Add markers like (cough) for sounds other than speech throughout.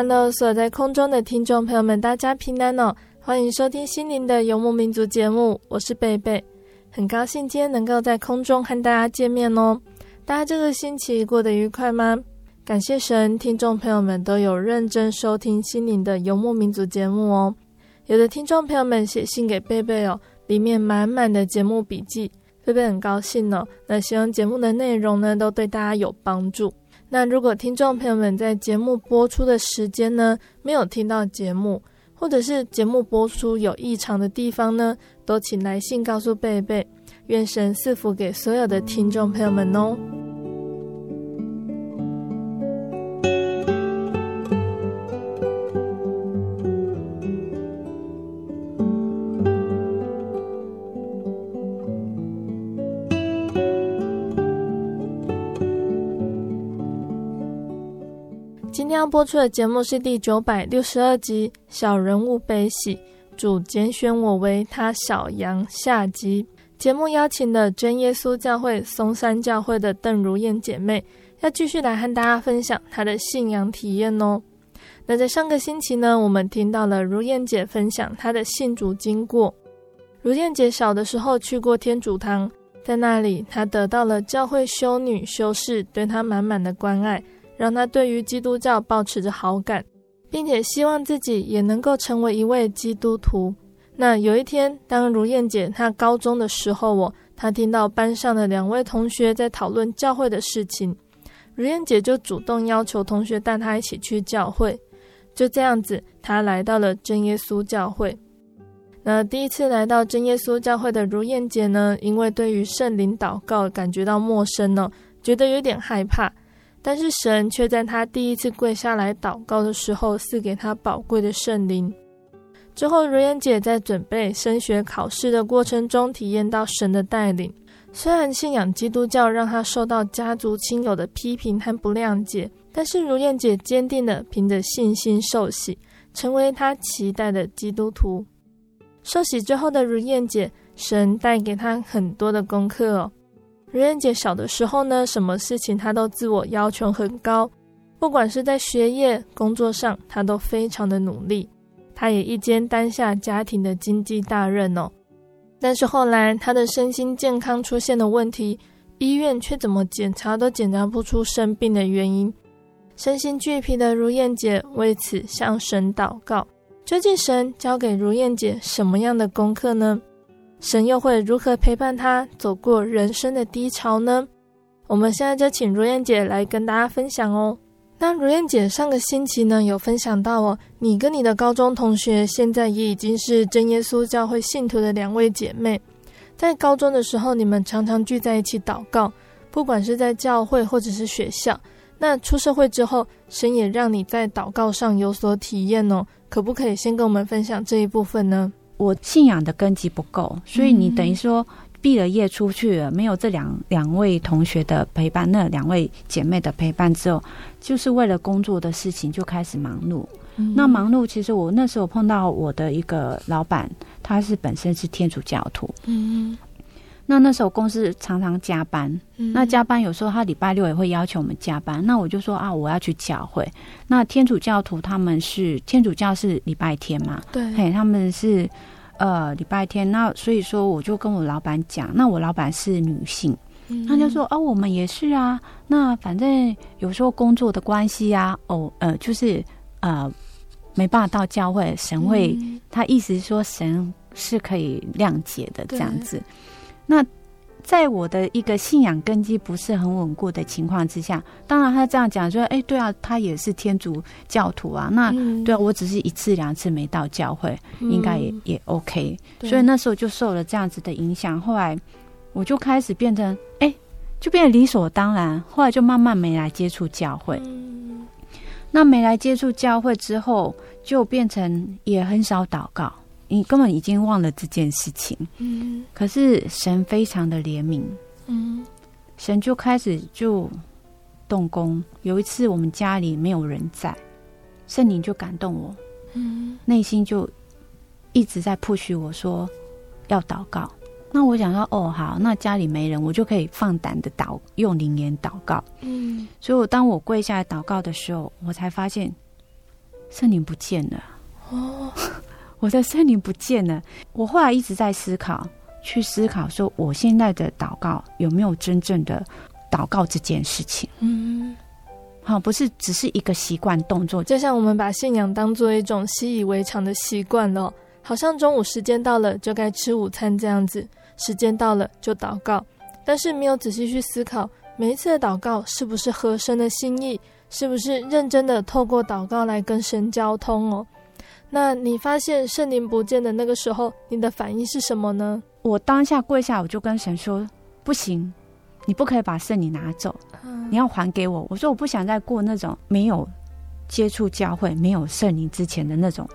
Hello，所有在空中的听众朋友们，大家平安哦！欢迎收听心灵的游牧民族节目，我是贝贝，很高兴今天能够在空中和大家见面哦。大家这个星期过得愉快吗？感谢神，听众朋友们都有认真收听心灵的游牧民族节目哦。有的听众朋友们写信给贝贝哦，里面满满的节目笔记，贝贝很高兴哦。那希望节目的内容呢，都对大家有帮助。那如果听众朋友们在节目播出的时间呢，没有听到节目，或者是节目播出有异常的地方呢，都请来信告诉贝贝，愿神赐福给所有的听众朋友们哦。要播出的节目是第九百六十二集《小人物悲喜》，主拣选我为他小羊下集。节目邀请了真耶稣教会松山教会的邓如燕姐妹，要继续来和大家分享她的信仰体验哦。那在上个星期呢，我们听到了如燕姐分享她的信主经过。如燕姐小的时候去过天主堂，在那里她得到了教会修女修士对她满满的关爱。让他对于基督教保持着好感，并且希望自己也能够成为一位基督徒。那有一天，当如燕姐她高中的时候，我她听到班上的两位同学在讨论教会的事情，如燕姐就主动要求同学带她一起去教会。就这样子，她来到了真耶稣教会。那第一次来到真耶稣教会的如燕姐呢，因为对于圣灵祷告感觉到陌生呢，觉得有点害怕。但是神却在他第一次跪下来祷告的时候，赐给他宝贵的圣灵。之后，如燕姐在准备升学考试的过程中，体验到神的带领。虽然信仰基督教让她受到家族亲友的批评和不谅解，但是如燕姐坚定地凭着信心受洗，成为她期待的基督徒。受洗之后的如燕姐，神带给她很多的功课哦。如燕姐小的时候呢，什么事情她都自我要求很高，不管是在学业、工作上，她都非常的努力。她也一肩担下家庭的经济大任哦。但是后来她的身心健康出现了问题，医院却怎么检查都检查不出生病的原因。身心俱疲的如燕姐为此向神祷告，究竟神交给如燕姐什么样的功课呢？神又会如何陪伴他走过人生的低潮呢？我们现在就请如燕姐来跟大家分享哦。那如燕姐上个星期呢，有分享到哦，你跟你的高中同学现在也已经是真耶稣教会信徒的两位姐妹，在高中的时候你们常常聚在一起祷告，不管是在教会或者是学校。那出社会之后，神也让你在祷告上有所体验哦，可不可以先跟我们分享这一部分呢？我信仰的根基不够，所以你等于说毕了业出去了，没有这两两位同学的陪伴，那两位姐妹的陪伴之后，就是为了工作的事情就开始忙碌。嗯、那忙碌，其实我那时候碰到我的一个老板，他是本身是天主教徒。嗯，那那时候公司常常加班，嗯、那加班有时候他礼拜六也会要求我们加班。那我就说啊，我要去教会。那天主教徒他们是天主教是礼拜天嘛？对，嘿，他们是呃礼拜天。那所以说，我就跟我老板讲，那我老板是女性。他就说：“哦，我们也是啊。那反正有时候工作的关系啊，哦，呃，就是呃，没办法到教会，神会，嗯、他意思是说神是可以谅解的这样子。那在我的一个信仰根基不是很稳固的情况之下，当然他这样讲说，哎，对啊，他也是天主教徒啊。那、嗯、对啊，我只是一次两次没到教会，嗯、应该也也 OK。所以那时候就受了这样子的影响，后来。”我就开始变成，哎，就变得理所当然。后来就慢慢没来接触教会。嗯、那没来接触教会之后，就变成也很少祷告。你根本已经忘了这件事情。嗯。可是神非常的怜悯。嗯。神就开始就动工。有一次我们家里没有人在，圣灵就感动我。嗯。内心就一直在 push 我说要祷告。那我想说，哦，好，那家里没人，我就可以放胆的祷，用灵言祷告。嗯，所以，我当我跪下来祷告的时候，我才发现圣灵不见了。哦，我的圣灵不见了。我后来一直在思考，去思考说，我现在的祷告有没有真正的祷告这件事情？嗯，好，不是只是一个习惯动作，就像我们把信仰当做一种习以为常的习惯了，好像中午时间到了就该吃午餐这样子。时间到了就祷告，但是没有仔细去思考每一次的祷告是不是合神的心意，是不是认真的透过祷告来跟神交通哦？那你发现圣灵不见的那个时候，你的反应是什么呢？我当下跪下，我就跟神说：“不行，你不可以把圣灵拿走，你要还给我。”我说：“我不想再过那种没有接触教会、没有圣灵之前的那种，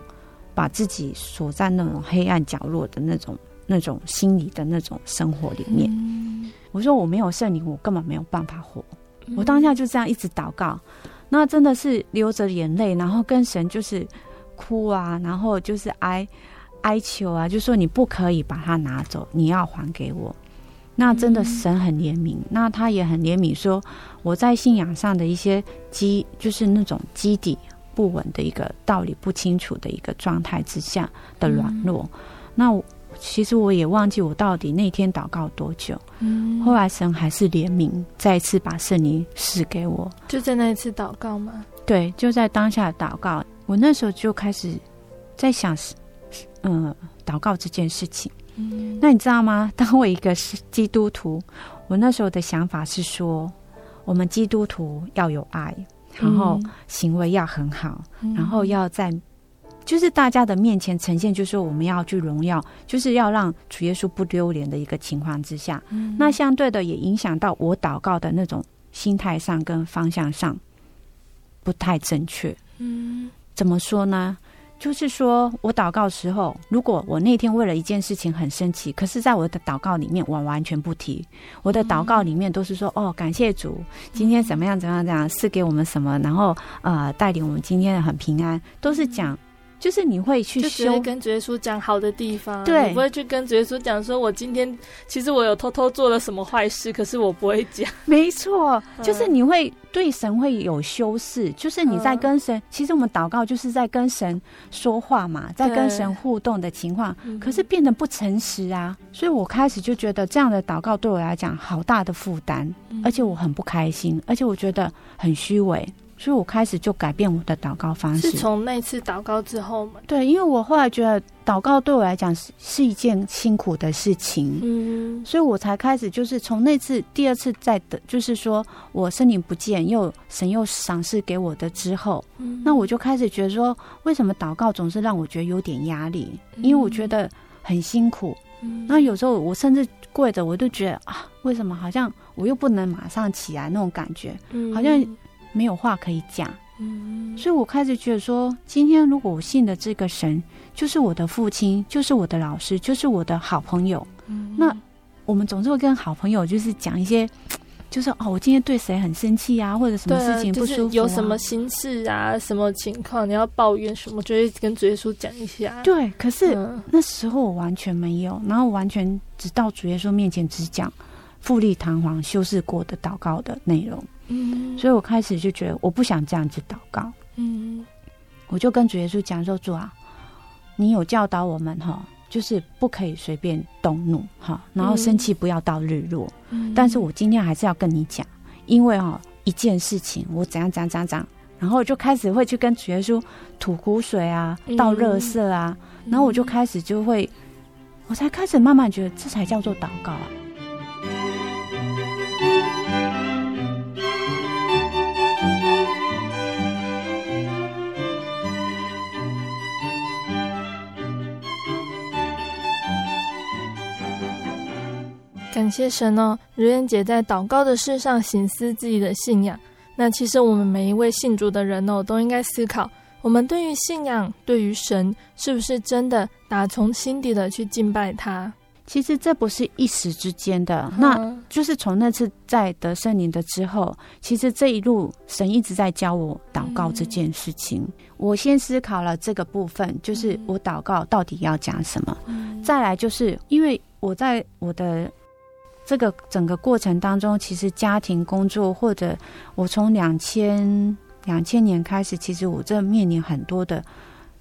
把自己锁在那种黑暗角落的那种。”那种心理的那种生活里面，嗯、我说我没有圣灵，我根本没有办法活。嗯、我当下就这样一直祷告，那真的是流着眼泪，然后跟神就是哭啊，然后就是哀哀求啊，就说你不可以把它拿走，你要还给我。那真的神很怜悯，嗯、那他也很怜悯，说我在信仰上的一些基，就是那种基底不稳的一个道理不清楚的一个状态之下的软弱，嗯、那。其实我也忘记我到底那天祷告多久。嗯，后来神还是怜悯，再一次把圣灵赐给我。就在那一次祷告吗？对，就在当下祷告。我那时候就开始在想，嗯，祷告这件事情。嗯，那你知道吗？(laughs) 当我一个是基督徒，我那时候的想法是说，我们基督徒要有爱，然后行为要很好，嗯，然后要在。就是大家的面前呈现，就是我们要去荣耀，就是要让主耶稣不丢脸的一个情况之下，嗯、那相对的也影响到我祷告的那种心态上跟方向上不太正确。嗯，怎么说呢？就是说我祷告时候，如果我那天为了一件事情很生气，可是在我的祷告里面我完全不提，我的祷告里面都是说、嗯、哦，感谢主今天怎么样怎么样怎样赐给我们什么，然后呃带领我们今天很平安，都是讲。就是你会去修，跟主耶稣讲好的地方，对，你不会去跟主耶稣讲说，我今天其实我有偷偷做了什么坏事，可是我不会讲。(laughs) 没错，就是你会对神会有修饰，就是你在跟神，其实我们祷告就是在跟神说话嘛，在跟神互动的情况，可是变得不诚实啊，所以我开始就觉得这样的祷告对我来讲好大的负担，而且我很不开心，而且我觉得很虚伪。所以我开始就改变我的祷告方式。是从那次祷告之后吗？对，因为我后来觉得祷告对我来讲是是一件辛苦的事情，嗯，所以我才开始就是从那次第二次再的，就是说我圣灵不见，又神又赏赐给我的之后，嗯，那我就开始觉得说，为什么祷告总是让我觉得有点压力？因为我觉得很辛苦，嗯，那有时候我甚至跪着，我都觉得啊，为什么好像我又不能马上起来那种感觉，嗯，好像。没有话可以讲，嗯，所以我开始觉得说，今天如果我信的这个神就是我的父亲，就是我的老师，就是我的好朋友，嗯，那我们总是会跟好朋友就是讲一些，就是哦，我今天对谁很生气啊，或者什么事情不舒服、啊。就是，有什么心事啊，什么情况你要抱怨什么，就会跟主耶稣讲一下。对，可是、嗯、那时候我完全没有，然后完全只到主耶稣面前只讲富丽堂皇修饰过的祷告的内容。嗯，所以我开始就觉得我不想这样子祷告。嗯，我就跟主耶稣讲说：“主啊，你有教导我们哈。”就是不可以随便动怒哈，然后生气不要到日落。嗯、但是我今天还是要跟你讲，因为哈一件事情我怎样怎样怎样怎样，然后我就开始会去跟主耶稣吐苦水啊，倒热色啊，嗯、然后我就开始就会，我才开始慢慢觉得这才叫做祷告啊。感谢神哦，如燕姐在祷告的事上省思自己的信仰。那其实我们每一位信主的人哦，都应该思考，我们对于信仰、对于神，是不是真的打从心底的去敬拜他？其实这不是一时之间的，嗯、那就是从那次在得圣灵的之后，其实这一路神一直在教我祷告这件事情。嗯、我先思考了这个部分，就是我祷告到底要讲什么。嗯、再来就是因为我在我的。这个整个过程当中，其实家庭、工作，或者我从两千两千年开始，其实我正面临很多的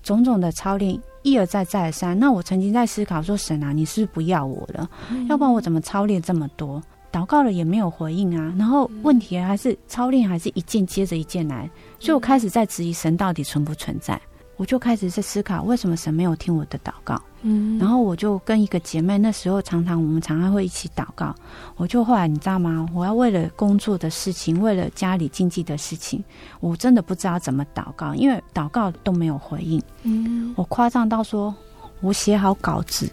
种种的操练，一而再再而三。那我曾经在思考说：神啊，你是不是不要我了？嗯、要不然我怎么操练这么多？祷告了也没有回应啊。然后问题还是操练还是一件接着一件来，所以我开始在质疑神到底存不存在。我就开始在思考，为什么神没有听我的祷告？嗯，然后我就跟一个姐妹，那时候常常我们常常会一起祷告。我就后来你知道吗？我要为了工作的事情，为了家里经济的事情，我真的不知道怎么祷告，因为祷告都没有回应。嗯，我夸张到说，我写好稿子，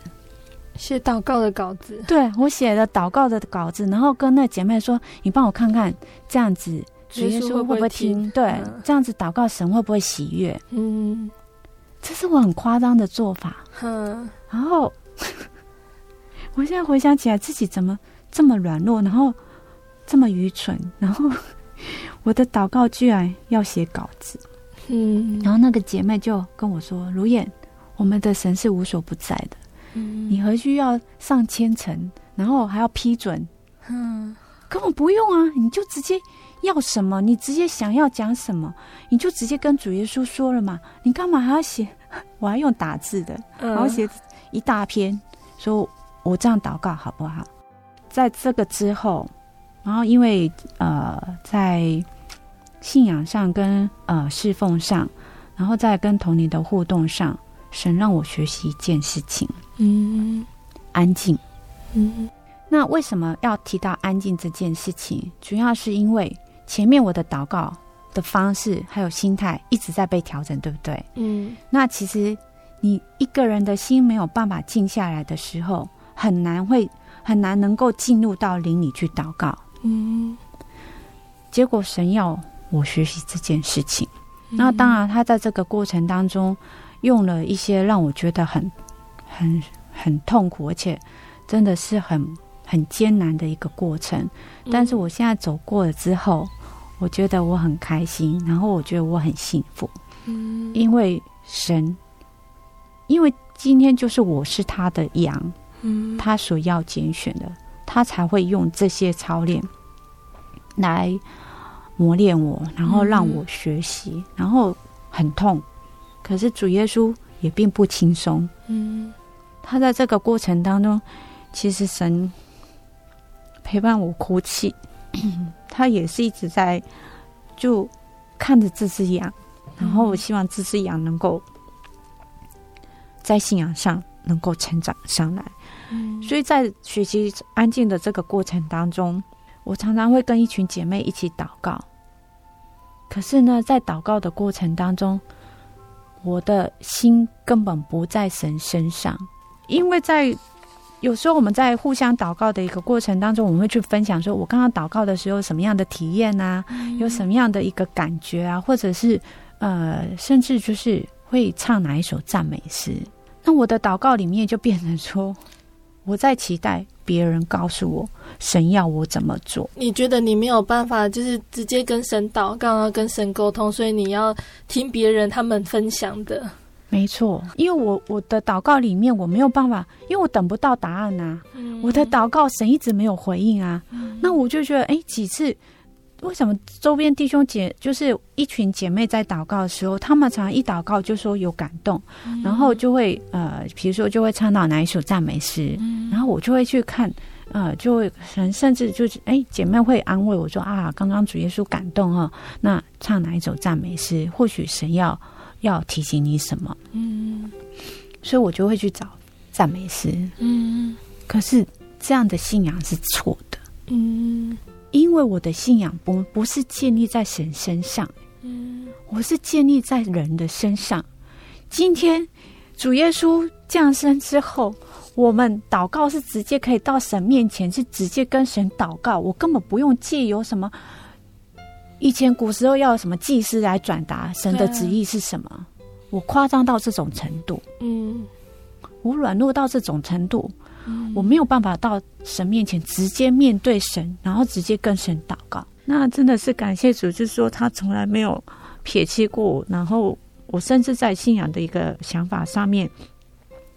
写祷告的稿子。对，我写了祷告的稿子，然后跟那姐妹说：“你帮我看看，这样子主耶稣会不会听？对，嗯、这样子祷告神会不会喜悦？”嗯。这是我很夸张的做法，嗯，然后 (laughs) 我现在回想起来，自己怎么这么软弱，然后这么愚蠢，然后 (laughs) 我的祷告居然要写稿子，嗯，然后那个姐妹就跟我说：“如燕，我们的神是无所不在的，嗯，你何须要上千层，然后还要批准？嗯，根本不用啊，你就直接。”要什么？你直接想要讲什么，你就直接跟主耶稣说了嘛。你干嘛还要写？(laughs) 我还用打字的，然后写一大篇，说我这样祷告好不好？在这个之后，然后因为呃，在信仰上跟呃侍奉上，然后在跟童年的互动上，神让我学习一件事情，嗯，安静，嗯。那为什么要提到安静这件事情？主要是因为。前面我的祷告的方式还有心态一直在被调整，对不对？嗯。那其实你一个人的心没有办法静下来的时候，很难会很难能够进入到灵里去祷告。嗯。结果神要我学习这件事情，嗯、那当然他在这个过程当中用了一些让我觉得很很很痛苦，而且真的是很很艰难的一个过程。但是我现在走过了之后。我觉得我很开心，然后我觉得我很幸福，嗯，因为神，因为今天就是我是他的羊，嗯，他所要拣选的，他才会用这些操练来磨练我，然后让我学习，嗯，然后很痛，可是主耶稣也并不轻松，嗯，他在这个过程当中，其实神陪伴我哭泣。(clears throat) 他也是一直在就看着这只羊，然后我希望这只羊能够在信仰上能够成长上来。嗯，所以在学习安静的这个过程当中，我常常会跟一群姐妹一起祷告。可是呢，在祷告的过程当中，我的心根本不在神身上，因为在。有时候我们在互相祷告的一个过程当中，我们会去分享说，我刚刚祷告的时候什么样的体验啊，有什么样的一个感觉啊，或者是呃，甚至就是会唱哪一首赞美诗。那我的祷告里面就变成说，我在期待别人告诉我神要我怎么做。你觉得你没有办法，就是直接跟神祷告，要跟神沟通，所以你要听别人他们分享的。没错，因为我我的祷告里面我没有办法，因为我等不到答案呐、啊。嗯、我的祷告神一直没有回应啊。嗯、那我就觉得，哎，几次为什么周边弟兄姐就是一群姐妹在祷告的时候，他们常常一祷告就说有感动，嗯、然后就会呃，比如说就会唱到哪一首赞美诗，嗯、然后我就会去看，呃，就会甚甚至就是哎，姐妹会安慰我说啊，刚刚主耶稣感动哈，那唱哪一首赞美诗，或许神要。要提醒你什么？嗯，所以我就会去找赞美诗。嗯，可是这样的信仰是错的。嗯，因为我的信仰不不是建立在神身上。嗯，我是建立在人的身上。今天主耶稣降生之后，我们祷告是直接可以到神面前，是直接跟神祷告。我根本不用借由什么。以前古时候要什么祭司来转达神的旨意是什么？啊、我夸张到这种程度，嗯，我软弱到这种程度，嗯，我没有办法到神面前直接面对神，然后直接跟神祷告。那真的是感谢主，就是说他从来没有撇弃过我。然后我甚至在信仰的一个想法上面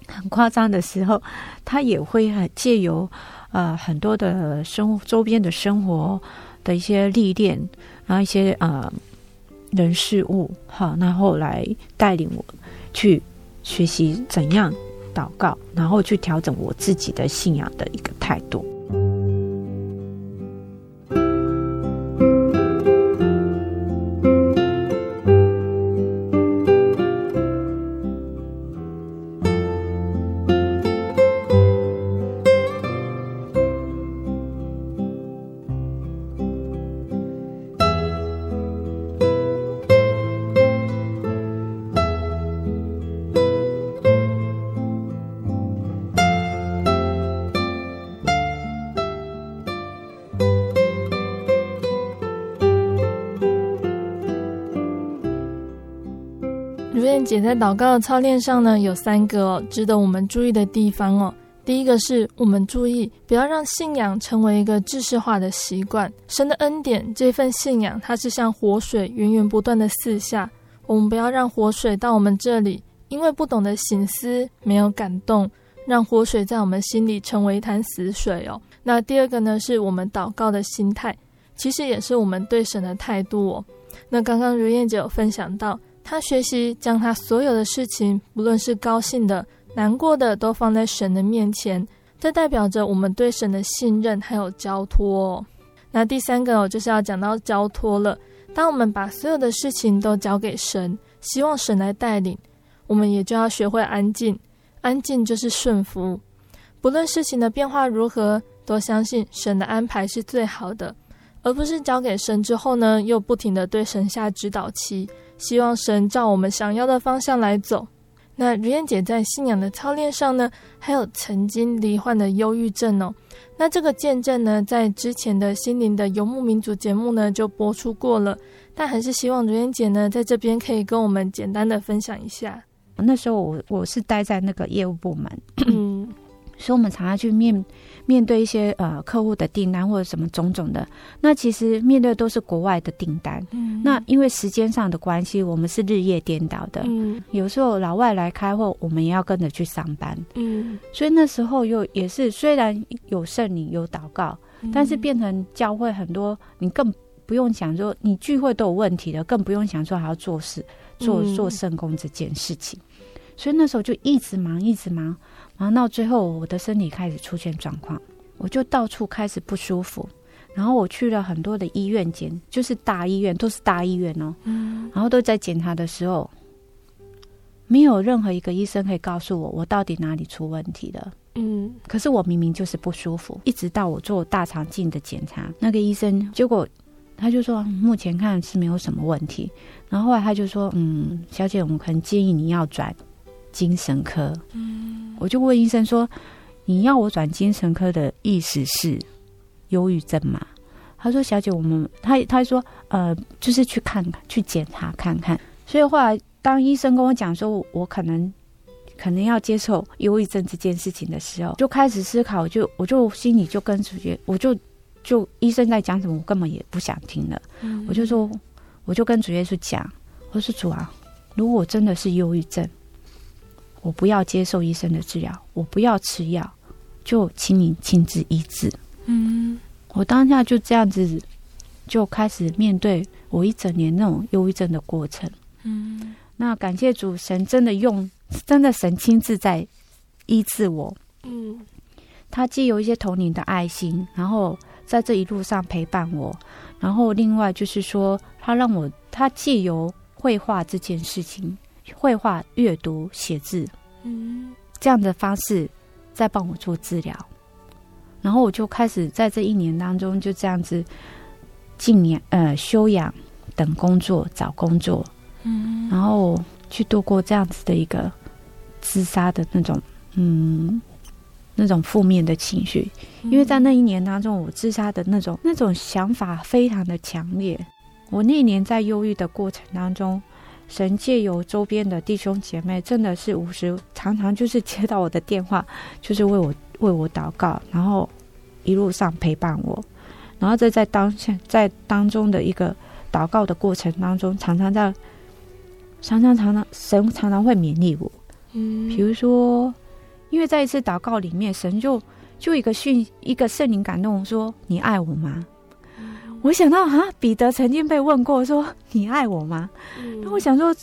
很夸张的时候，他也会很借由呃很多的生周边的生活的一些历练。然后一些呃人事物，哈，那后来带领我去学习怎样祷告，然后去调整我自己的信仰的一个态度。姐在祷告的操练上呢，有三个哦，值得我们注意的地方哦。第一个是我们注意不要让信仰成为一个知识化的习惯。神的恩典这份信仰，它是像活水源源不断的四下。我们不要让活水到我们这里，因为不懂得省思，没有感动，让活水在我们心里成为一潭死水哦。那第二个呢，是我们祷告的心态，其实也是我们对神的态度哦。那刚刚如燕姐有分享到。他学习将他所有的事情，不论是高兴的、难过的，都放在神的面前。这代表着我们对神的信任还有交托哦。那第三个哦，就是要讲到交托了。当我们把所有的事情都交给神，希望神来带领，我们也就要学会安静。安静就是顺服，不论事情的变化如何，都相信神的安排是最好的，而不是交给神之后呢，又不停地对神下指导棋。希望神照我们想要的方向来走。那如燕姐在信仰的操练上呢，还有曾经罹患的忧郁症哦。那这个见证呢，在之前的心灵的游牧民族节目呢就播出过了，但还是希望如燕姐呢在这边可以跟我们简单的分享一下。那时候我我是待在那个业务部门，嗯，所以我们常常去面。面对一些呃客户的订单或者什么种种的，那其实面对都是国外的订单。嗯，那因为时间上的关系，我们是日夜颠倒的。嗯，有时候老外来开会，我们也要跟着去上班。嗯，所以那时候又也是虽然有圣灵有祷告，但是变成教会很多，你更不用想说你聚会都有问题的，更不用想说还要做事做做圣工这件事情。所以那时候就一直忙，一直忙。然后到最后，我的身体开始出现状况，我就到处开始不舒服。然后我去了很多的医院检，就是大医院，都是大医院哦。嗯。然后都在检查的时候，没有任何一个医生可以告诉我我到底哪里出问题了。嗯。可是我明明就是不舒服，一直到我做大肠镜的检查，那个医生结果他就说目前看是没有什么问题。然后后来他就说：“嗯，小姐，我们可能建议你要转。”精神科，嗯，我就问医生说：“你要我转精神科的意思是忧郁症吗？”他说：“小姐，我们他他说呃，就是去看看，去检查看看。”所以后来当医生跟我讲说，我可能可能要接受忧郁症这件事情的时候，就开始思考，就我就心里就跟主角，我就就医生在讲什么，我根本也不想听了。嗯、我就说，我就跟主耶稣讲，我说主啊，如果我真的是忧郁症，我不要接受医生的治疗，我不要吃药，就请你亲自医治。嗯，我当下就这样子就开始面对我一整年那种忧郁症的过程。嗯，那感谢主神真的用。真的，神亲自在医治我。嗯，他既有一些童年的爱心，然后在这一路上陪伴我。然后另外就是说，他让我他借由绘画这件事情，绘画、阅读、写字，嗯，这样的方式在帮我做治疗。然后我就开始在这一年当中就这样子静养呃休养，等工作找工作，嗯，然后去度过这样子的一个。自杀的那种，嗯，那种负面的情绪，因为在那一年当中，我自杀的那种那种想法非常的强烈。我那一年在忧郁的过程当中，神借由周边的弟兄姐妹，真的是无时常常就是接到我的电话，就是为我为我祷告，然后一路上陪伴我，然后这在当下在当中的一个祷告的过程当中，常常在常常常常神常常会勉励我。嗯，比如说，因为在一次祷告里面，神就就一个讯一个圣灵感动说：“你爱我吗？”嗯、我想到啊，彼得曾经被问过说：“你爱我吗？”那、嗯、我想说，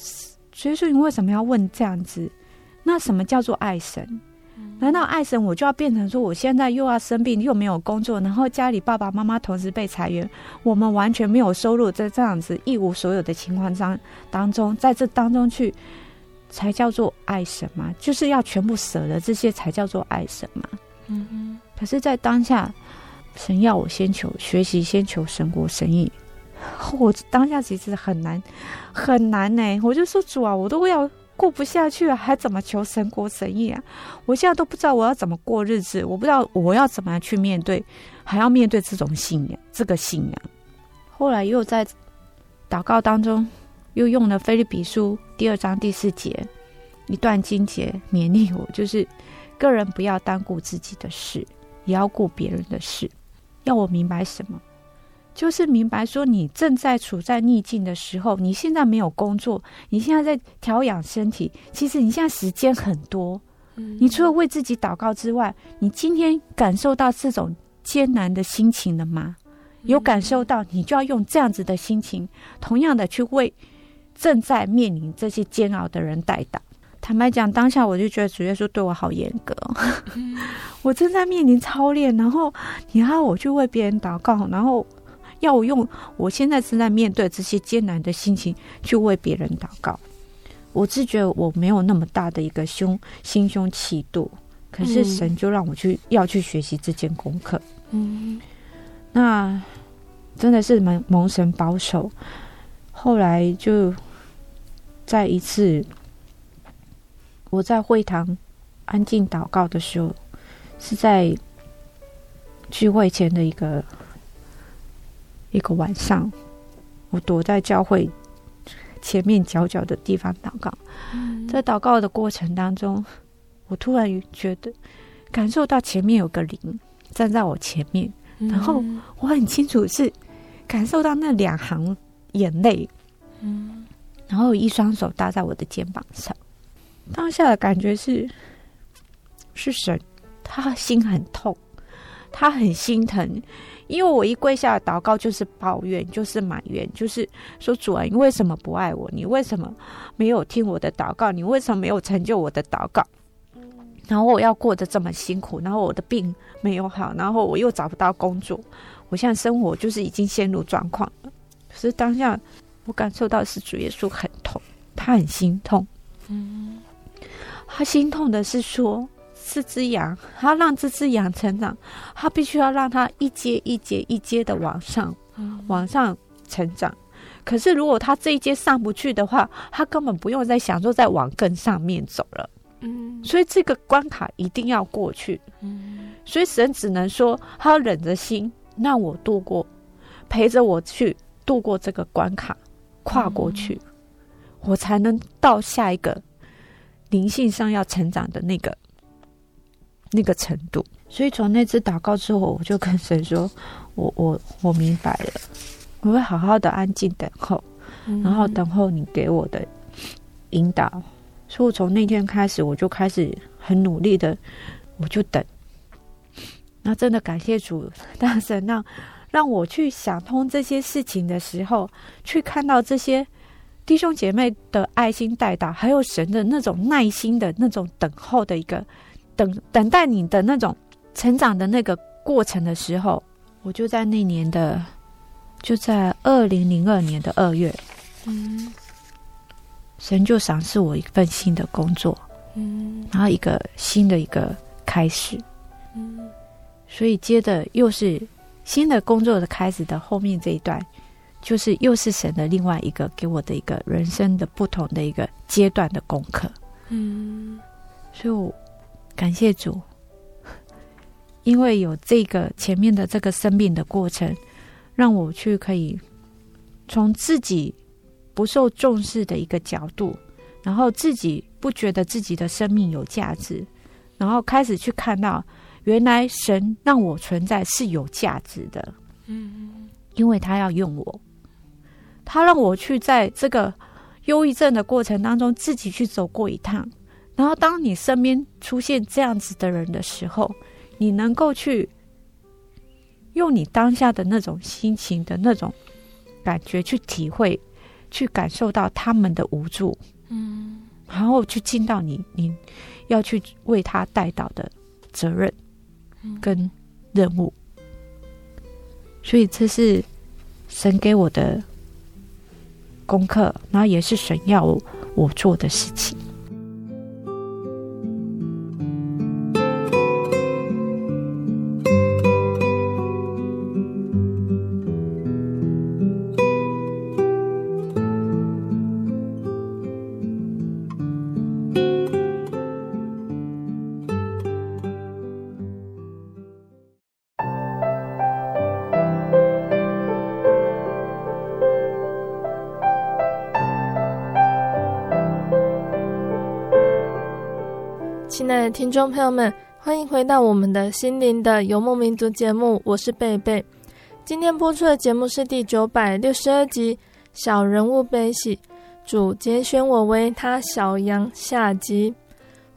所以说你为什么要问这样子？那什么叫做爱神？难道爱神我就要变成说，我现在又要生病，又没有工作，然后家里爸爸妈妈同时被裁员，我们完全没有收入，在这样子一无所有的情况当当中，在这当中去。才叫做爱神吗，就是要全部舍了这些才叫做爱神吗。嗯。可是，在当下，神要我先求学习，先求神国神意。我当下其实很难，很难呢、我就说主啊，我都要过不下去了，还怎么求神国神意啊？我现在都不知道我要怎么过日子，我不知道我要怎么去面对，还要面对这种信仰，这个信仰。后来又在祷告当中。又用了《腓立比书》第二章第四节一段经节勉励我，就是个人不要单顾自己的事，也要顾别人的事。要我明白什么？就是明白说，你正在处在逆境的时候，你现在没有工作，你现在在调养身体，其实你现在时间很多。你除了为自己祷告之外，你今天感受到这种艰难的心情了吗？有感受到，你就要用这样子的心情，同样的去为。正在面临这些煎熬的人代祷。坦白讲，当下我就觉得主耶稣对我好严格。(laughs) 我正在面临操练，然后你要我去为别人祷告，然后要我用我现在正在面对这些艰难的心情去为别人祷告。我自觉得我没有那么大的一个胸心胸气度，可是神就让我去要去学习这件功课。嗯，那真的是蒙蒙神保守。后来就。在一次，我在会堂安静祷告的时候，是在聚会前的一个一个晚上，我躲在教会前面角角的地方祷告。在祷告的过程当中，我突然觉得感受到前面有个灵站在我前面，然后我很清楚是感受到那两行眼泪。嗯。然后一双手搭在我的肩膀上，当下的感觉是，是神，他心很痛，他很心疼，因为我一跪下祷告就是抱怨，就是埋怨，就是说主啊，你为什么不爱我？你为什么没有听我的祷告？你为什么没有成就我的祷告？然后我要过得这么辛苦，然后我的病没有好，然后我又找不到工作，我现在生活就是已经陷入状况了。可是当下。我感受到是主耶稣很痛，他很心痛。嗯，他心痛的是说，这只羊，他让这只羊成长，他必须要让它一阶一阶一阶的往上，往上成长。可是如果他这一阶上不去的话，他根本不用再想说再往更上面走了。嗯，所以这个关卡一定要过去。嗯，所以神只能说，他要忍着心让我度过，陪着我去度过这个关卡。跨过去，我才能到下一个灵性上要成长的那个那个程度。所以从那次祷告之后，我就跟神说：“我我我明白了，我会好好的安静等候，然后等候你给我的引导。”所以，我从那天开始，我就开始很努力的，我就等。那真的感谢主，大神让让我去想通这些事情的时候，去看到这些弟兄姐妹的爱心带到，还有神的那种耐心的那种等候的一个等等待你的那种成长的那个过程的时候，我就在那年的，就在二零零二年的二月，嗯。神就赏赐我一份新的工作，嗯，然后一个新的一个开始，嗯，所以接着又是新的工作的开始的后面这一段，就是又是神的另外一个给我的一个人生的不同的一个阶段的功课，嗯，所以我感谢主，因为有这个前面的这个生命的过程，让我去可以从自己。不受重视的一个角度，然后自己不觉得自己的生命有价值，然后开始去看到，原来神让我存在是有价值的，嗯，因为他要用我，他让我去在这个忧郁症的过程当中自己去走过一趟，然后当你身边出现这样子的人的时候，你能够去用你当下的那种心情的那种感觉去体会。去感受到他们的无助，嗯，然后去尽到你你要去为他带到的责任跟任务，所以这是神给我的功课，那也是神要我做的事情。听众朋友们，欢迎回到我们的心灵的游牧民族节目，我是贝贝。今天播出的节目是第九百六十二集《小人物悲喜》，主拣选我为他小羊下集。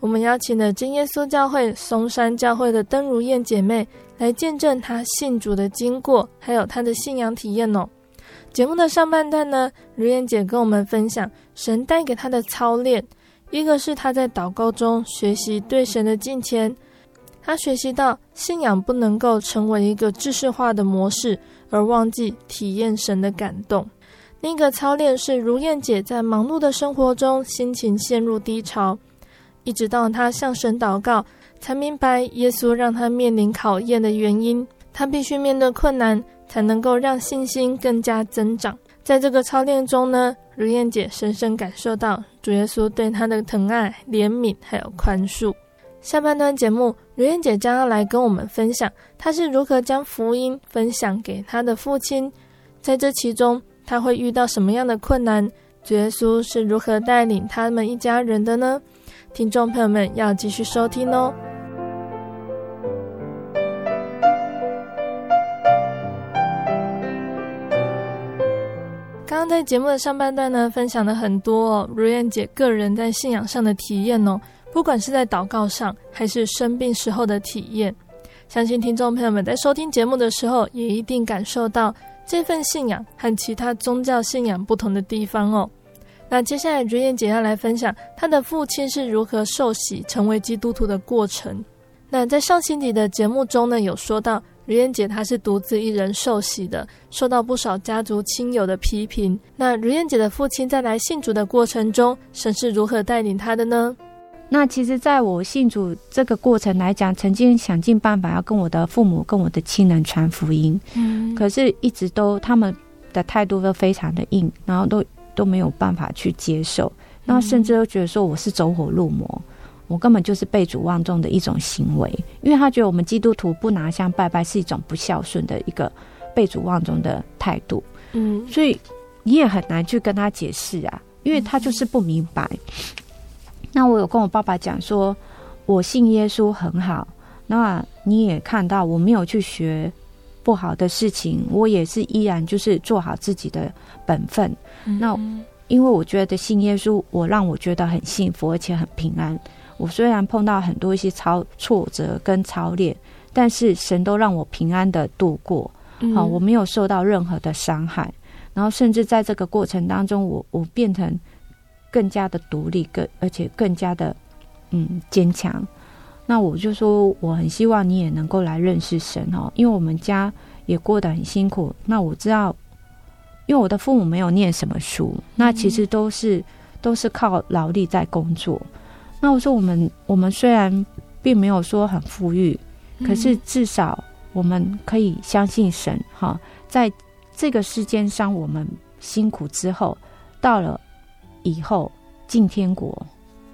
我们邀请了真耶稣教会松山教会的邓如燕姐妹来见证她信主的经过，还有她的信仰体验哦。节目的上半段呢，如燕姐跟我们分享神带给她的操练。一个是他在祷告中学习对神的敬虔，他学习到信仰不能够成为一个制式化的模式，而忘记体验神的感动。另一个操练是如燕姐在忙碌的生活中心情陷入低潮，一直到她向神祷告，才明白耶稣让她面临考验的原因。她必须面对困难，才能够让信心更加增长。在这个操练中呢，如燕姐深深感受到主耶稣对他的疼爱、怜悯还有宽恕。下半段节目，如燕姐将要来跟我们分享她是如何将福音分享给她的父亲，在这其中她会遇到什么样的困难？主耶稣是如何带领他们一家人的呢？听众朋友们要继续收听哦。刚在节目的上半段呢，分享了很多哦，如燕姐个人在信仰上的体验哦，不管是在祷告上，还是生病时候的体验，相信听众朋友们在收听节目的时候，也一定感受到这份信仰和其他宗教信仰不同的地方哦。那接下来，如燕姐要来分享她的父亲是如何受洗成为基督徒的过程。那在上星期的节目中呢，有说到。如燕姐她是独自一人受洗的，受到不少家族亲友的批评。那如燕姐的父亲在来信主的过程中，神是如何带领她的呢？那其实，在我信主这个过程来讲，曾经想尽办法要跟我的父母、跟我的亲人传福音，嗯，可是一直都他们的态度都非常的硬，然后都都没有办法去接受，那甚至都觉得说我是走火入魔。我根本就是被主望重的一种行为，因为他觉得我们基督徒不拿香拜拜是一种不孝顺的一个被主望重的态度。嗯，所以你也很难去跟他解释啊，因为他就是不明白。那我有跟我爸爸讲说，我信耶稣很好。那你也看到我没有去学不好的事情，我也是依然就是做好自己的本分。嗯、那因为我觉得信耶稣，我让我觉得很幸福，而且很平安。我虽然碰到很多一些操挫折跟操练，但是神都让我平安的度过。嗯、好，我没有受到任何的伤害。然后甚至在这个过程当中，我我变成更加的独立，更而且更加的嗯坚强。那我就说，我很希望你也能够来认识神哦，因为我们家也过得很辛苦。那我知道，因为我的父母没有念什么书，那其实都是都是靠劳力在工作。那我说，我们我们虽然并没有说很富裕，可是至少我们可以相信神哈，在这个世间上，我们辛苦之后，到了以后进天国，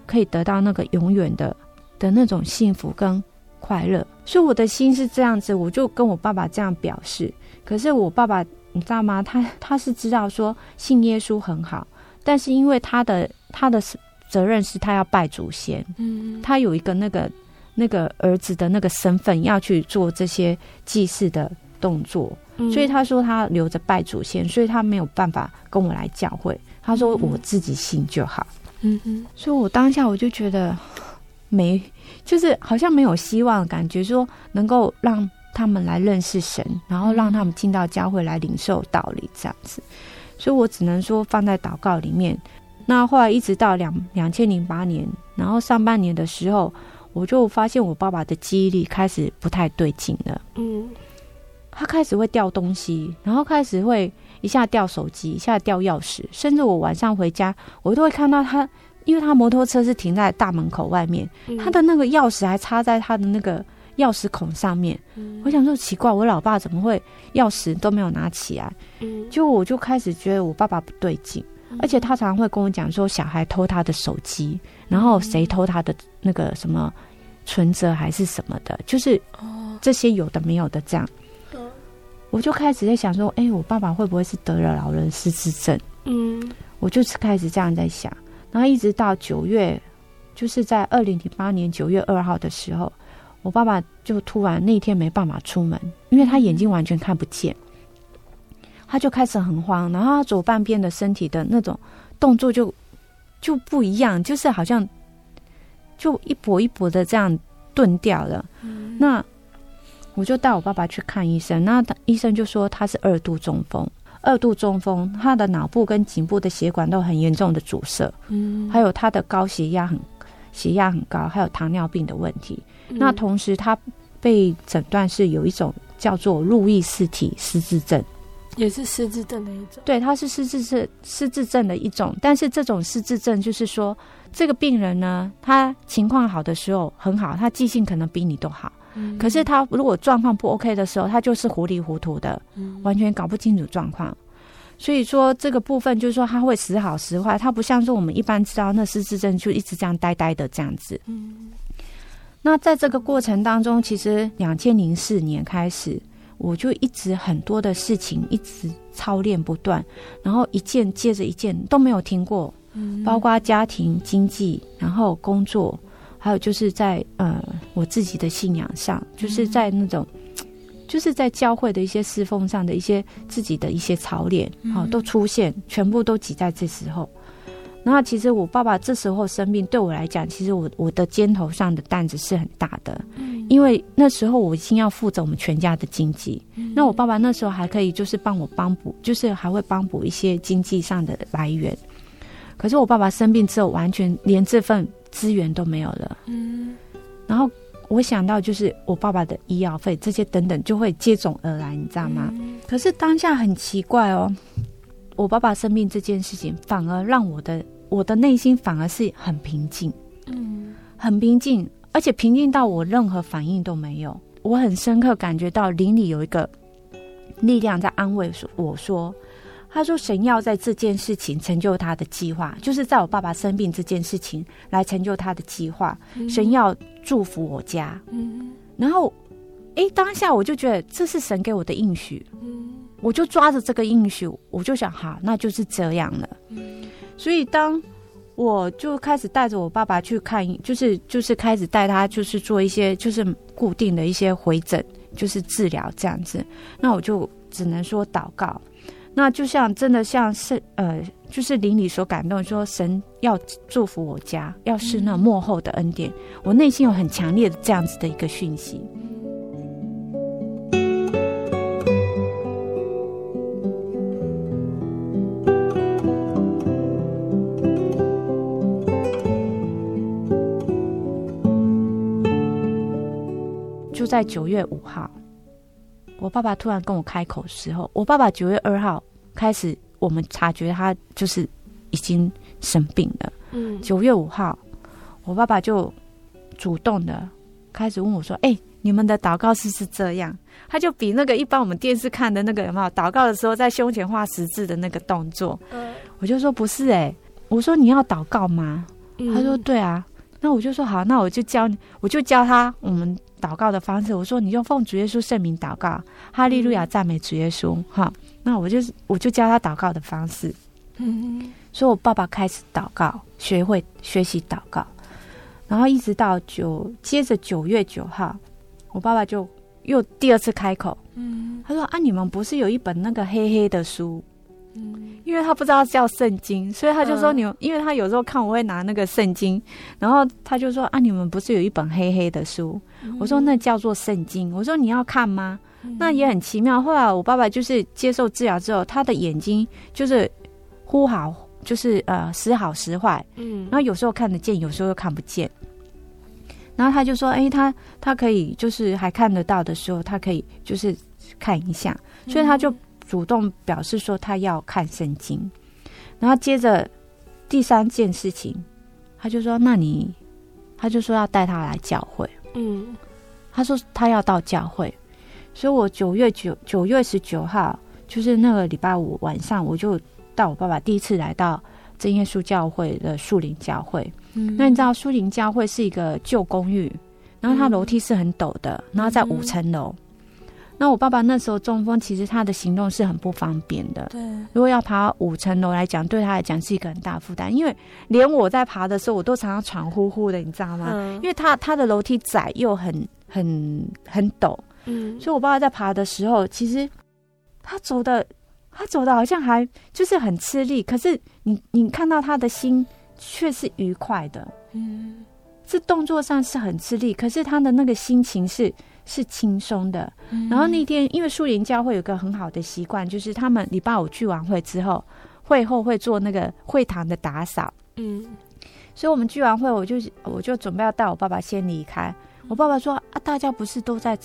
可以得到那个永远的。的那种幸福跟快乐，所以我的心是这样子，我就跟我爸爸这样表示。可是我爸爸，你知道吗？他他是知道说信耶稣很好，但是因为他的他的责任是他要拜祖先，嗯，他有一个那个那个儿子的那个身份要去做这些祭祀的动作，嗯，所以他说他留着拜祖先，所以他没有办法跟我来教会。他说我自己信就好，嗯嗯，所以我当下我就觉得。没，就是好像没有希望感觉，说能够让他们来认识神，然后让他们进到教会来领受道理这样子，所以我只能说放在祷告里面。那后来一直到两两千零八年，然后上半年的时候，我就发现我爸爸的记忆力开始不太对劲了。嗯，他开始会掉东西，然后开始会一下掉手机，一下掉钥匙，甚至我晚上回家，我都会看到他。因为他摩托车是停在大门口外面，他的那个钥匙还插在他的那个钥匙孔上面。我想说奇怪，我老爸怎么会钥匙都没有拿起来？嗯就我就开始觉得我爸爸不对劲，而且他常常会跟我讲说小孩偷他的手机，然后谁偷他的那个什么存折还是什么的，就是这些有的没有的这样。我就开始在想说，哎，我爸爸会不会是得了老人失智症？嗯，我就是开始这样在想。然后一直到九月，就是在二零零八年九月二号的时候，我爸爸就突然那天没办法出门，因为他眼睛完全看不见，他就开始很慌，然后他左半边的身体的那种动作就就不一样，就是好像就一跛一跛的这样顿掉了。嗯、那我就带我爸爸去看医生，那他医生就说他是二度中风。二度中风，他的脑部跟颈部的血管都很严重的阻塞，嗯，还有他的高血压很，血压很高，还有糖尿病的问题。嗯、那同时，他被诊断是有一种叫做路易斯体失智症，也是失智症的一种。对，他是失智症失智症的一种，但是这种失智症就是说，这个病人呢，他情况好的时候很好，他记性可能比你都好。可是他如果状况不 OK 的时候，他就是糊里糊涂的，完全搞不清楚状况。所以说这个部分就是说他会时好时坏，他不像说我们一般知道那失智症就一直这样呆呆的这样子。那在这个过程当中，其实两千零四年开始，我就一直很多的事情一直操练不断，然后一件接着一件都没有停过，包括家庭、经济，然后工作。还有就是在呃我自己的信仰上，就是在那种，就是在教会的一些侍奉上的一些自己的一些操练，好、哦、都出现，全部都挤在这时候。然后其实我爸爸这时候生病，对我来讲，其实我我的肩头上的担子是很大的，因为那时候我已经要负责我们全家的经济。那我爸爸那时候还可以就是帮我帮补，就是还会帮补一些经济上的来源。可是我爸爸生病之后，完全连这份。资源都没有了，嗯，然后我想到就是我爸爸的医药费这些等等就会接踵而来，你知道吗？嗯，可是当下很奇怪哦，我爸爸生病这件事情反而让我的我的内心反而是很平静，嗯，很平静，而且平静到我任何反应都没有。我很深刻感觉到邻里有一个力量在安慰我说。他说：“神要在这件事情成就他的计划，就是在我爸爸生病这件事情来成就他的计划。嗯、神要祝福我家。嗯、然后，哎，当下我就觉得这是神给我的应许。嗯、我就抓着这个应许，我就想，好，那就是这样了。嗯、所以，当我就开始带着我爸爸去看，就是就是开始带他就是做一些就是固定的一些回诊，就是治疗这样子。那我就只能说祷告。那就像真的像是呃，就是邻里所感动，说神要祝福我家，要是那幕后的恩典，我内心有很强烈的这样子的一个讯息。就在九月五号，我爸爸突然跟我开口的时候，我爸爸九月二号。开始，我们察觉他就是已经生病了。嗯，九月五号，我爸爸就主动的开始问我说：“哎、欸，你们的祷告是不是这样？”他就比那个一般我们电视看的那个有没有祷告的时候在胸前画十字的那个动作？嗯，我就说不是哎、欸，我说你要祷告吗？他说对啊，那我就说好，那我就教你，我就教他我们祷告的方式。我说你用奉主耶稣圣名祷告，哈利路亚，赞美主耶稣，哈。那我就我就教他祷告的方式，嗯，所以我爸爸开始祷告，学会学习祷告，然后一直到九，接着九月九号，我爸爸就又第二次开口，嗯，他说啊，你们不是有一本那个黑黑的书，嗯，因为他不知道叫圣经，所以他就说你，因为他有时候看我会拿那个圣经，然后他就说啊，你们不是有一本黑黑的书，我说那叫做圣经，我说你要看吗？那也很奇妙。后来我爸爸就是接受治疗之后，他的眼睛就是忽好，就是呃时好时坏。嗯，然后有时候看得见，有时候又看不见。然后他就说：“哎、欸，他他可以就是还看得到的时候，他可以就是看一下。”所以他就主动表示说他要看圣经。然后接着第三件事情，他就说：“那你，他就说要带他来教会。”嗯，他说他要到教会。所以，我九月九九月十九号，就是那个礼拜五晚上，我就带我爸爸第一次来到真耶稣教会的树林教会。嗯，那你知道树林教会是一个旧公寓，然后它楼梯是很陡的，然后在五层楼。那我爸爸那时候中风，其实他的行动是很不方便的。对，如果要爬五层楼来讲，对他来讲是一个很大负担，因为连我在爬的时候，我都常常喘呼呼的，你知道吗？嗯，因为他他的楼梯窄又很很很陡。嗯，所以我爸爸在爬的时候，其实他走的，他走的好像还就是很吃力，可是你你看到他的心却是愉快的，嗯，是动作上是很吃力，可是他的那个心情是是轻松的。嗯，然后那天因为树林教会有个很好的习惯，就是他们礼拜五聚完会之后，会后会做那个会堂的打扫，嗯，所以我们聚完会，我就我就准备要带我爸爸先离开，我爸爸说啊，大家不是都在。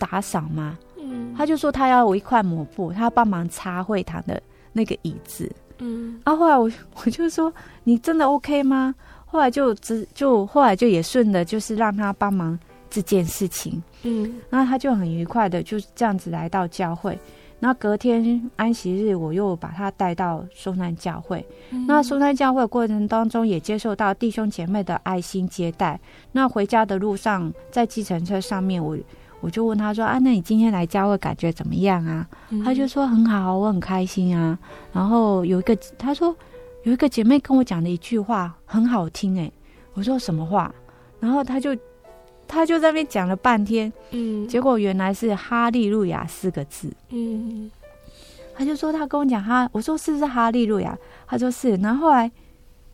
打扫吗？嗯，他就说他要我一块抹布，他要帮忙擦会堂的那个椅子。嗯，啊，后来我 (laughs) 我就说你真的 OK 吗？后来就只就后来就也顺的，就是让他帮忙这件事情。嗯，然后他就很愉快的就这样子来到教会。那隔天安息日，我又把他带到松山教会。嗯，那松山教会过程当中，也接受到弟兄姐妹的爱心接待。那回家的路上，在计程车上面，我。我就问他说：“啊，那你今天来教会感觉怎么样啊？”嗯、他就说：“很好，我很开心啊。”然后有一个他说有一个姐妹跟我讲的一句话很好听哎，我说什么话？然后他就他就在那边讲了半天，嗯，结果原来是哈利路亚四个字，嗯，他就说他跟我讲哈，我说是不是哈利路亚？他说是，然后后来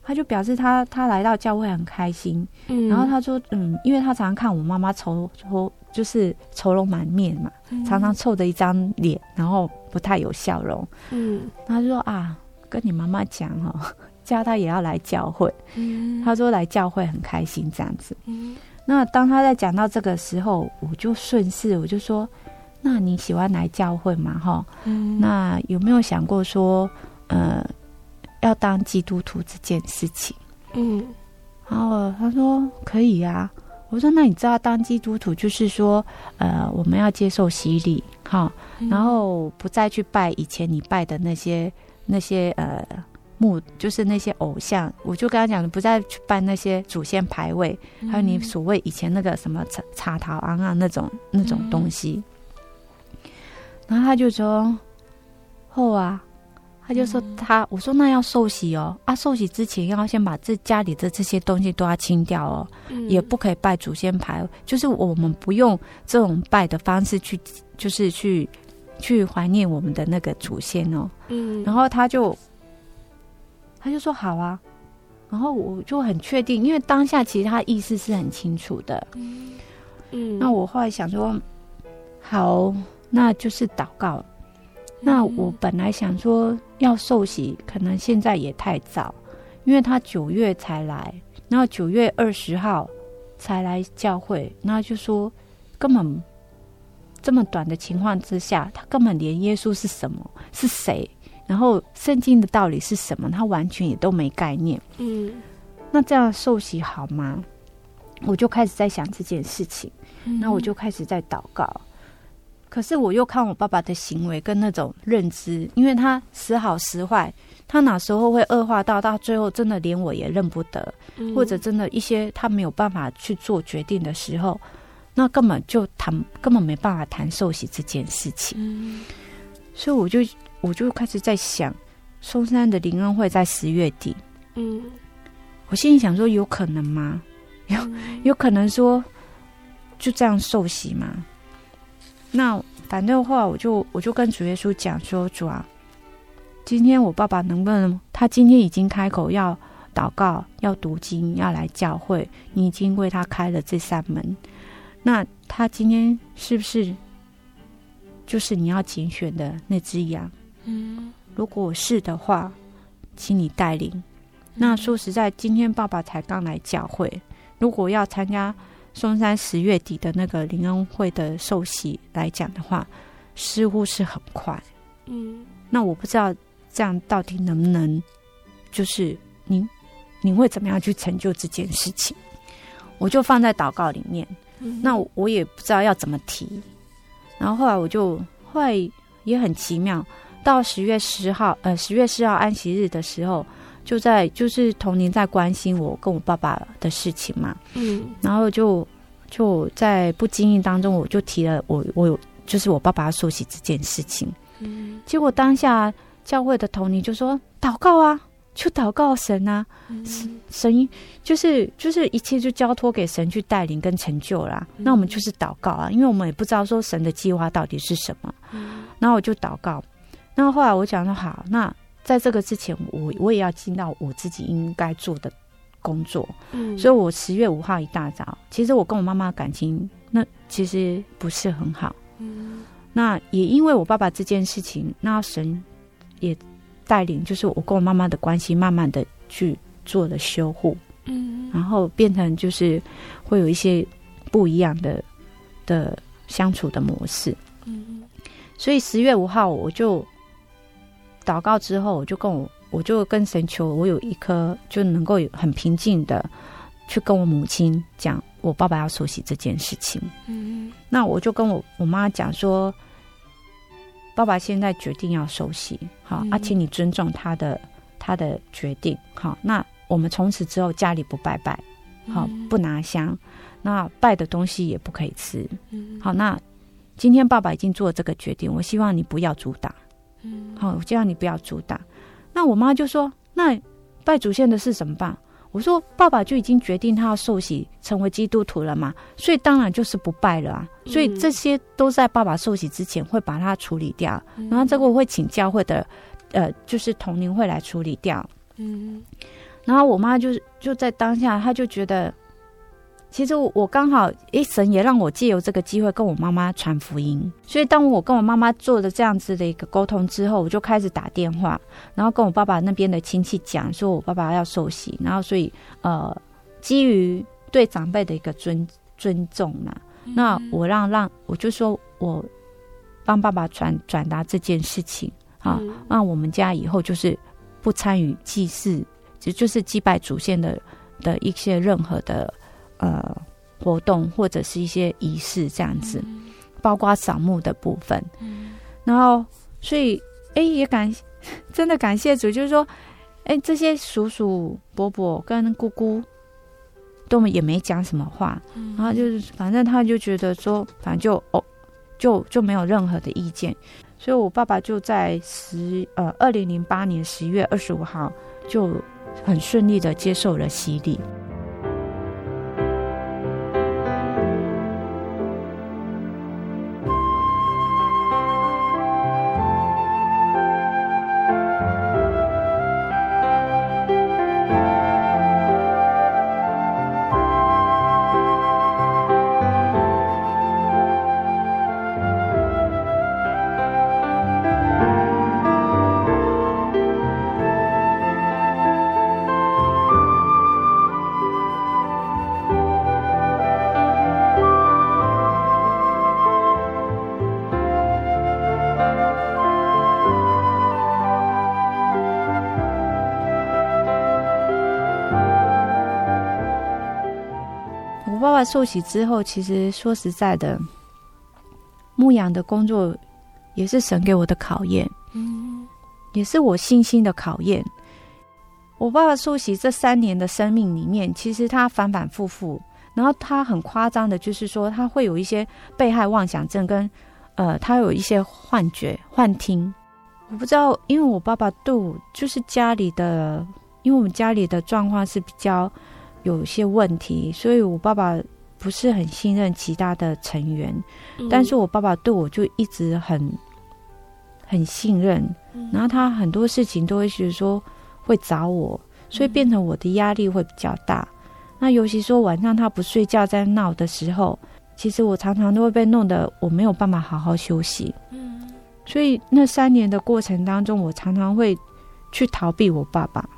他就表示他他来到教会很开心，嗯，然后他说嗯，因为他常常看我妈妈愁愁。就是愁容满面嘛，嗯、常常臭着一张脸，然后不太有笑容。嗯，他就说啊，跟你妈妈讲哦，(laughs) 叫他也要来教会。嗯，他说来教会很开心这样子。嗯，那当他在讲到这个时候，我就顺势我就说，那你喜欢来教会吗？哈，嗯，那有没有想过说，呃，要当基督徒这件事情？嗯，然后他说可以、啊。我说：“那你知道当基督徒就是说，呃，我们要接受洗礼，哈，然后不再去拜以前你拜的那些那些呃木，就是那些偶像。我就跟他讲，不再去拜那些祖先牌位，还有你所谓以前那个什么茶茶桃昂啊那种那种东西。然后他就说：‘后啊，他就说他，我说那要受洗哦，啊，受洗之前要先把这家里的这些东西都要清掉哦，嗯、也不可以拜祖先牌，就是我们不用这种拜的方式去，就是去去怀念我们的那个祖先哦。嗯，然后他就他就说好啊，然后我就很确定，因为当下其实他意思是很清楚的。嗯，嗯，那我后来想说，好，那就是祷告。那我本来想说要受洗，可能现在也太早，因为他九月才来，然后九月二十号才来教会，然后就说根本这么短的情况之下，他根本连耶稣是什么、是谁，然后圣经的道理是什么，他完全也都没概念。嗯，那这样受洗好吗？我就开始在想这件事情，那我就开始在祷告。可是我又看我爸爸的行为跟那种认知，因为他时好时坏，他哪时候会恶化到到最后真的连我也认不得，嗯、或者真的一些他没有办法去做决定的时候，那根本就谈根本没办法谈受洗这件事情。嗯、所以我就我就开始在想，松山的灵恩会在十月底，嗯，我心里想说有可能吗？有有可能说就这样受洗吗？那反正的话，我就我就跟主耶稣讲说：“主啊，今天我爸爸能不能？他今天已经开口要祷告、要读经、要来教会，你已经为他开了这扇门。那他今天是不是就是你要拣选的那只羊？嗯，如果是的话，请你带领。那说实在，今天爸爸才刚来教会，如果要参加。”松山十月底的那个灵恩会的受洗来讲的话，似乎是很快。嗯，那我不知道这样到底能不能，就是您，您会怎么样去成就这件事情？我就放在祷告里面。嗯，那我也不知道要怎么提。然后后来我就后来也很奇妙，到十月十号，呃，十月四号安息日的时候。就在就是童年在关心我跟我爸爸的事情嘛，嗯，然后就就在不经意当中，我就提了我我有就是我爸爸要受洗这件事情，嗯，结果当下教会的童年就说祷告啊，就祷告神啊，嗯、神就是就是一切就交托给神去带领跟成就啦，嗯、那我们就是祷告啊，因为我们也不知道说神的计划到底是什么，嗯，然后我就祷告，然后后来我讲说好那。在这个之前，我我也要尽到我自己应该做的工作。嗯，所以我十月五号一大早，其实我跟我妈妈感情那其实不是很好。嗯，那也因为我爸爸这件事情，那神也带领，就是我跟我妈妈的关系慢慢的去做了修护。嗯，然后变成就是会有一些不一样的的相处的模式。嗯，所以十月五号我就。祷告之后，我就跟我，我就跟神求，我有一颗就能够很平静的去跟我母亲讲，我爸爸要受洗这件事情。嗯，那我就跟我我妈讲说，爸爸现在决定要受洗，好，而且你尊重他的他的决定，好，那我们从此之后家里不拜拜，好，不拿香，那拜的东西也不可以吃，好，那今天爸爸已经做了这个决定，我希望你不要阻挡。好，我这样你不要阻挡。那我妈就说：“那拜祖先的事怎么办？”我说：“爸爸就已经决定他要受洗成为基督徒了嘛，所以当然就是不拜了啊。所以这些都在爸爸受洗之前会把它处理掉，然后这个我会请教会的，呃，就是同龄会来处理掉。嗯，然后我妈就就在当下，她就觉得。其实我我刚好，诶，神也让我借由这个机会跟我妈妈传福音。所以当我跟我妈妈做了这样子的一个沟通之后，我就开始打电话，然后跟我爸爸那边的亲戚讲，说我爸爸要受洗。然后所以呃，基于对长辈的一个尊尊重嘛，那我让让我就说我帮爸爸转转达这件事情啊，那我们家以后就是不参与祭祀，就就是祭拜祖先的的一些任何的。呃，活动或者是一些仪式这样子，嗯、包括扫墓的部分。嗯、然后，所以，哎，也感 (laughs) 真的感谢主，就是说，哎，这些叔叔伯伯跟姑姑都也没讲什么话，嗯、然后就是反正他就觉得说，反正就哦，就就没有任何的意见。所以我爸爸就在十呃二零零八年十月二十五号就很顺利的接受了洗礼。受洗之后，其实说实在的，牧养的工作也是神给我的考验，嗯，也是我信心的考验。我爸爸受洗这三年的生命里面，其实他反反复复，然后他很夸张的，就是说他会有一些被害妄想症，跟呃，他有一些幻觉、幻听。我不知道，因为我爸爸对我就是家里的，因为我们家里的状况是比较有些问题，所以我爸爸。不是很信任其他的成员，嗯、但是我爸爸对我就一直很很信任，嗯、然后他很多事情都会是说会找我，所以变成我的压力会比较大。嗯、那尤其说晚上他不睡觉在闹的时候，其实我常常都会被弄得我没有办法好好休息。嗯，所以那三年的过程当中，我常常会去逃避我爸爸，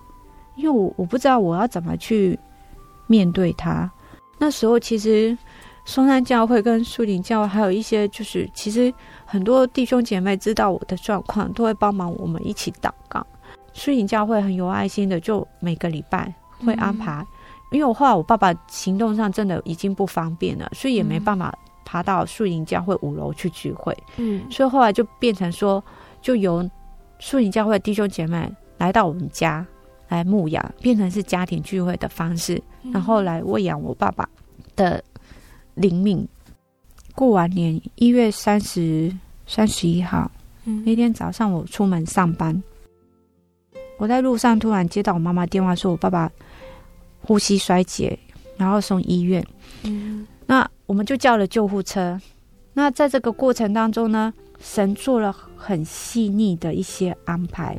因为我我不知道我要怎么去面对他。那时候其实，松山教会跟树林教会还有一些，就是其实很多弟兄姐妹知道我的状况，都会帮忙我们一起祷告。树林教会很有爱心的，就每个礼拜会安排。嗯、因为我后来我爸爸行动上真的已经不方便了，所以也没办法爬到树林教会五楼去聚会。嗯，所以后来就变成说，就由树林教会弟兄姐妹来到我们家。来牧养，变成是家庭聚会的方式，然后来喂养我爸爸的灵敏。过完年一月三十、三十一号，嗯，那天早上我出门上班，我在路上突然接到我妈妈电话，说我爸爸呼吸衰竭，然后送医院。嗯，那我们就叫了救护车。那在这个过程当中呢，神做了很细腻的一些安排，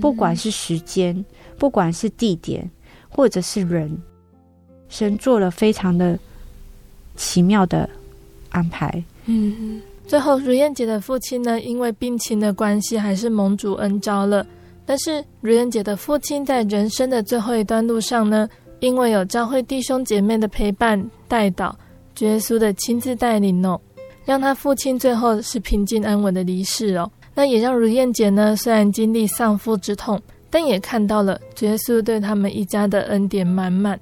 不管是时间。不管是地点或者是人，神做了非常的奇妙的安排。嗯，最后如燕姐的父亲呢，因为病情的关系，还是蒙主恩召了。但是如燕姐的父亲在人生的最后一段路上呢，因为有教会弟兄姐妹的陪伴带导，耶稣的亲自带领哦，让他父亲最后是平静安稳的离世哦。那也让如燕姐呢，虽然经历丧父之痛。但也看到了耶稣对他们一家的恩典满满。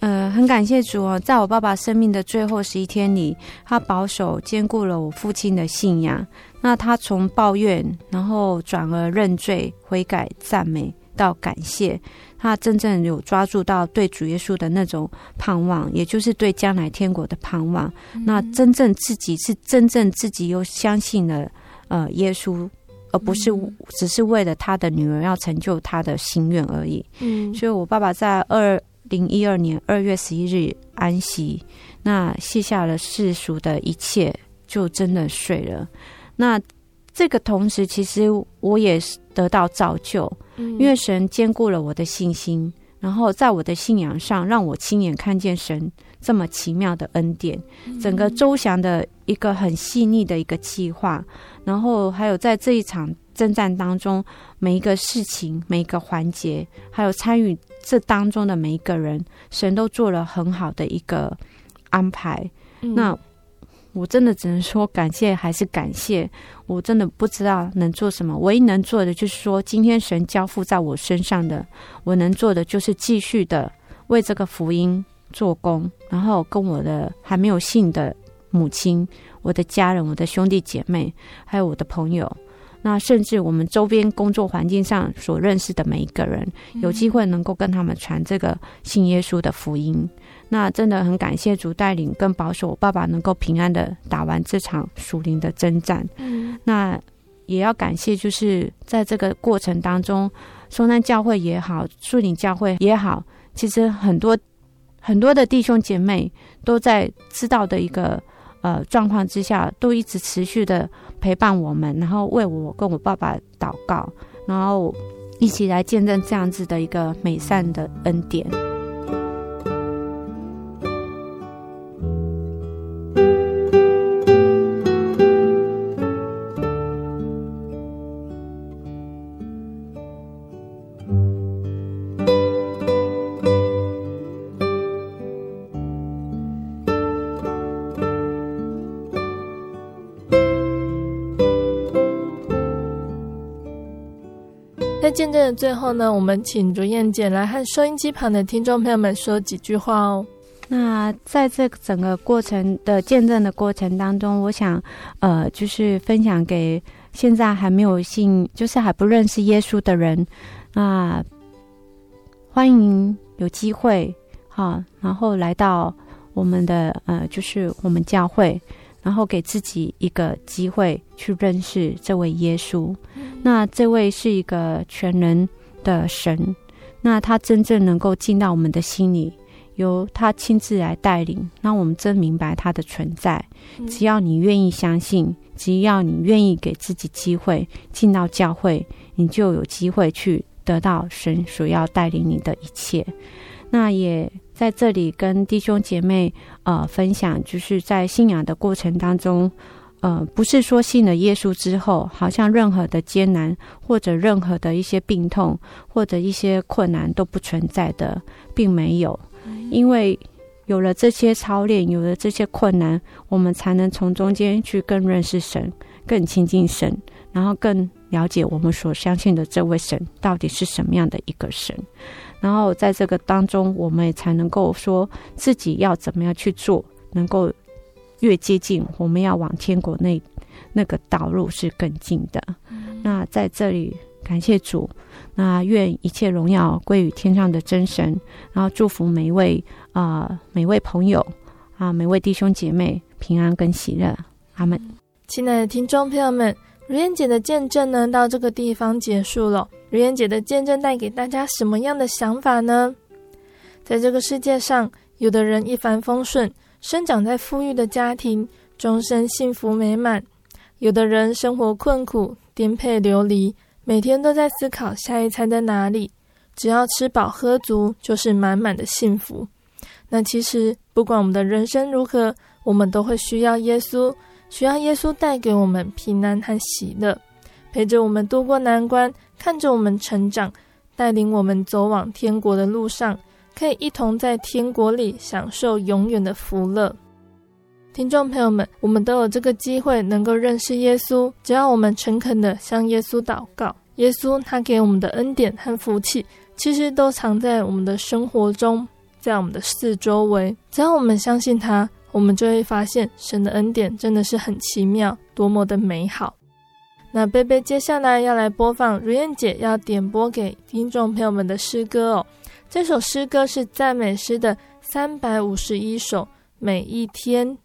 呃，很感谢主哦，在我爸爸生命的最后十一天里，他保守兼顾了我父亲的信仰。那他从抱怨，然后转而认罪、悔改、赞美到感谢，他真正有抓住到对主耶稣的那种盼望，也就是对将来天国的盼望。嗯、那真正自己是真正自己又相信了呃耶稣。而不是只是为了他的女儿要成就他的心愿而已。嗯，所以我爸爸在二零一二年二月十一日安息，那卸下了世俗的一切，就真的睡了。那这个同时，其实我也得到造就，因为神兼顾了我的信心，然后在我的信仰上，让我亲眼看见神这么奇妙的恩典，整个周详的一个很细腻的一个计划。然后还有在这一场征战当中，每一个事情、每一个环节，还有参与这当中的每一个人，神都做了很好的一个安排。嗯、那我真的只能说感谢，还是感谢。我真的不知道能做什么，唯一能做的就是说，今天神交付在我身上的，我能做的就是继续的为这个福音做工，然后跟我的还没有信的母亲。我的家人、我的兄弟姐妹，还有我的朋友，那甚至我们周边工作环境上所认识的每一个人，有机会能够跟他们传这个信耶稣的福音，那真的很感谢主带领跟保守我爸爸能够平安的打完这场属灵的征战。嗯，那也要感谢，就是在这个过程当中，松山教会也好，树林教会也好，其实很多很多的弟兄姐妹都在知道的一个呃状况之下，都一直持续的陪伴我们，然后为我跟我爸爸祷告，然后一起来见证这样子的一个美善的恩典。的最后呢，我们请如燕姐来和收音机旁的听众朋友们说几句话哦。那在这整个过程的见证的过程当中，我想，呃，就是分享给现在还没有信，就是还不认识耶稣的人，那欢迎有机会哈，然后来到我们的呃，就是我们教会。然后给自己一个机会去认识这位耶稣，那这位是一个全能的神，那他真正能够进到我们的心里，由他亲自来带领，让我们真明白他的存在。只要你愿意相信，只要你愿意给自己机会进到教会，你就有机会去得到神所要带领你的一切。那也。在这里跟弟兄姐妹呃分享，就是在信仰的过程当中，呃，不是说信了耶稣之后，好像任何的艰难或者任何的一些病痛或者一些困难都不存在的，并没有，因为有了这些操练，有了这些困难，我们才能从中间去更认识神，更亲近神，然后更了解我们所相信的这位神到底是什么样的一个神。然后在这个当中，我们也才能够说自己要怎么样去做，能够越接近我们要往天国那那个道路是更近的。嗯、那在这里感谢主，那愿一切荣耀归于天上的真神，然后祝福每一位啊、呃、每位朋友啊每位弟兄姐妹平安跟喜乐。阿门。亲爱的听众朋友们，如燕姐的见证呢，到这个地方结束了。如烟姐的见证带给大家什么样的想法呢？在这个世界上，有的人一帆风顺，生长在富裕的家庭，终身幸福美满；有的人生活困苦，颠沛流离，每天都在思考下一餐在哪里。只要吃饱喝足，就是满满的幸福。那其实，不管我们的人生如何，我们都会需要耶稣，需要耶稣带给我们平安和喜乐。陪着我们度过难关，看着我们成长，带领我们走往天国的路上，可以一同在天国里享受永远的福乐。听众朋友们，我们都有这个机会能够认识耶稣，只要我们诚恳地向耶稣祷告，耶稣他给我们的恩典和福气，其实都藏在我们的生活中，在我们的四周围。只要我们相信他，我们就会发现神的恩典真的是很奇妙，多么的美好。那贝贝接下来要来播放如燕姐要点播给听众朋友们的诗歌哦。这首诗歌是赞美诗的三百五十一首，每一天。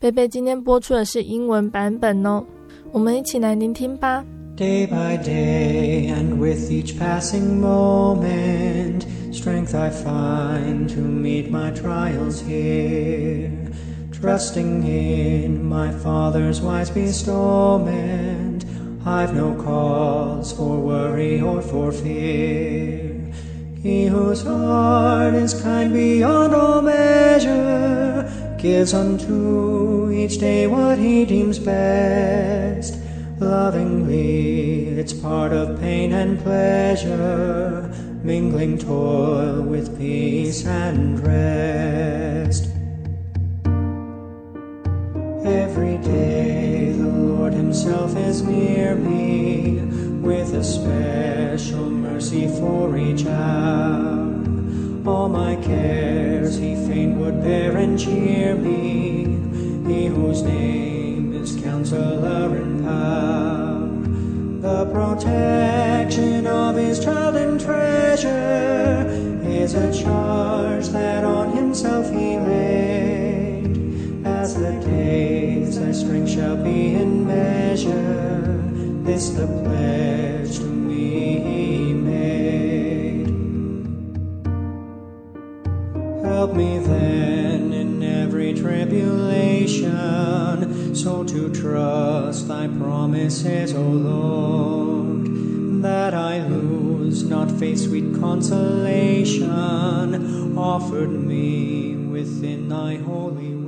贝贝今天播出的是英文版本哦，我们一起来聆听吧。Day by day and with each passing moment, strength I find to meet my trials here, trusting in my Father's wise bestowment. I've no cause for worry or for fear. He whose heart is kind beyond all measure gives unto each day what he deems best. Lovingly, it's part of pain and pleasure, mingling toil with peace and rest. Himself is near me with a special mercy for each hour. All my cares He fain would bear and cheer me. He whose name is Counselor and Power, the protection of His child and treasure is a charge that on Himself He laid thy strength shall be in measure, this the pledge to me made. Help me then in every tribulation, so to trust thy promises, O Lord, that I lose not faith's sweet consolation offered me within thy holy word.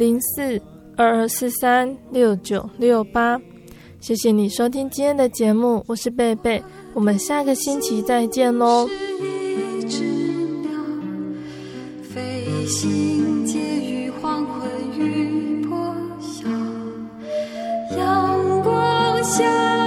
零四二二四三六九六八。谢谢你收听今天的节目，我是贝贝，我们下个星期再见喽。黄昏破晓，阳光下。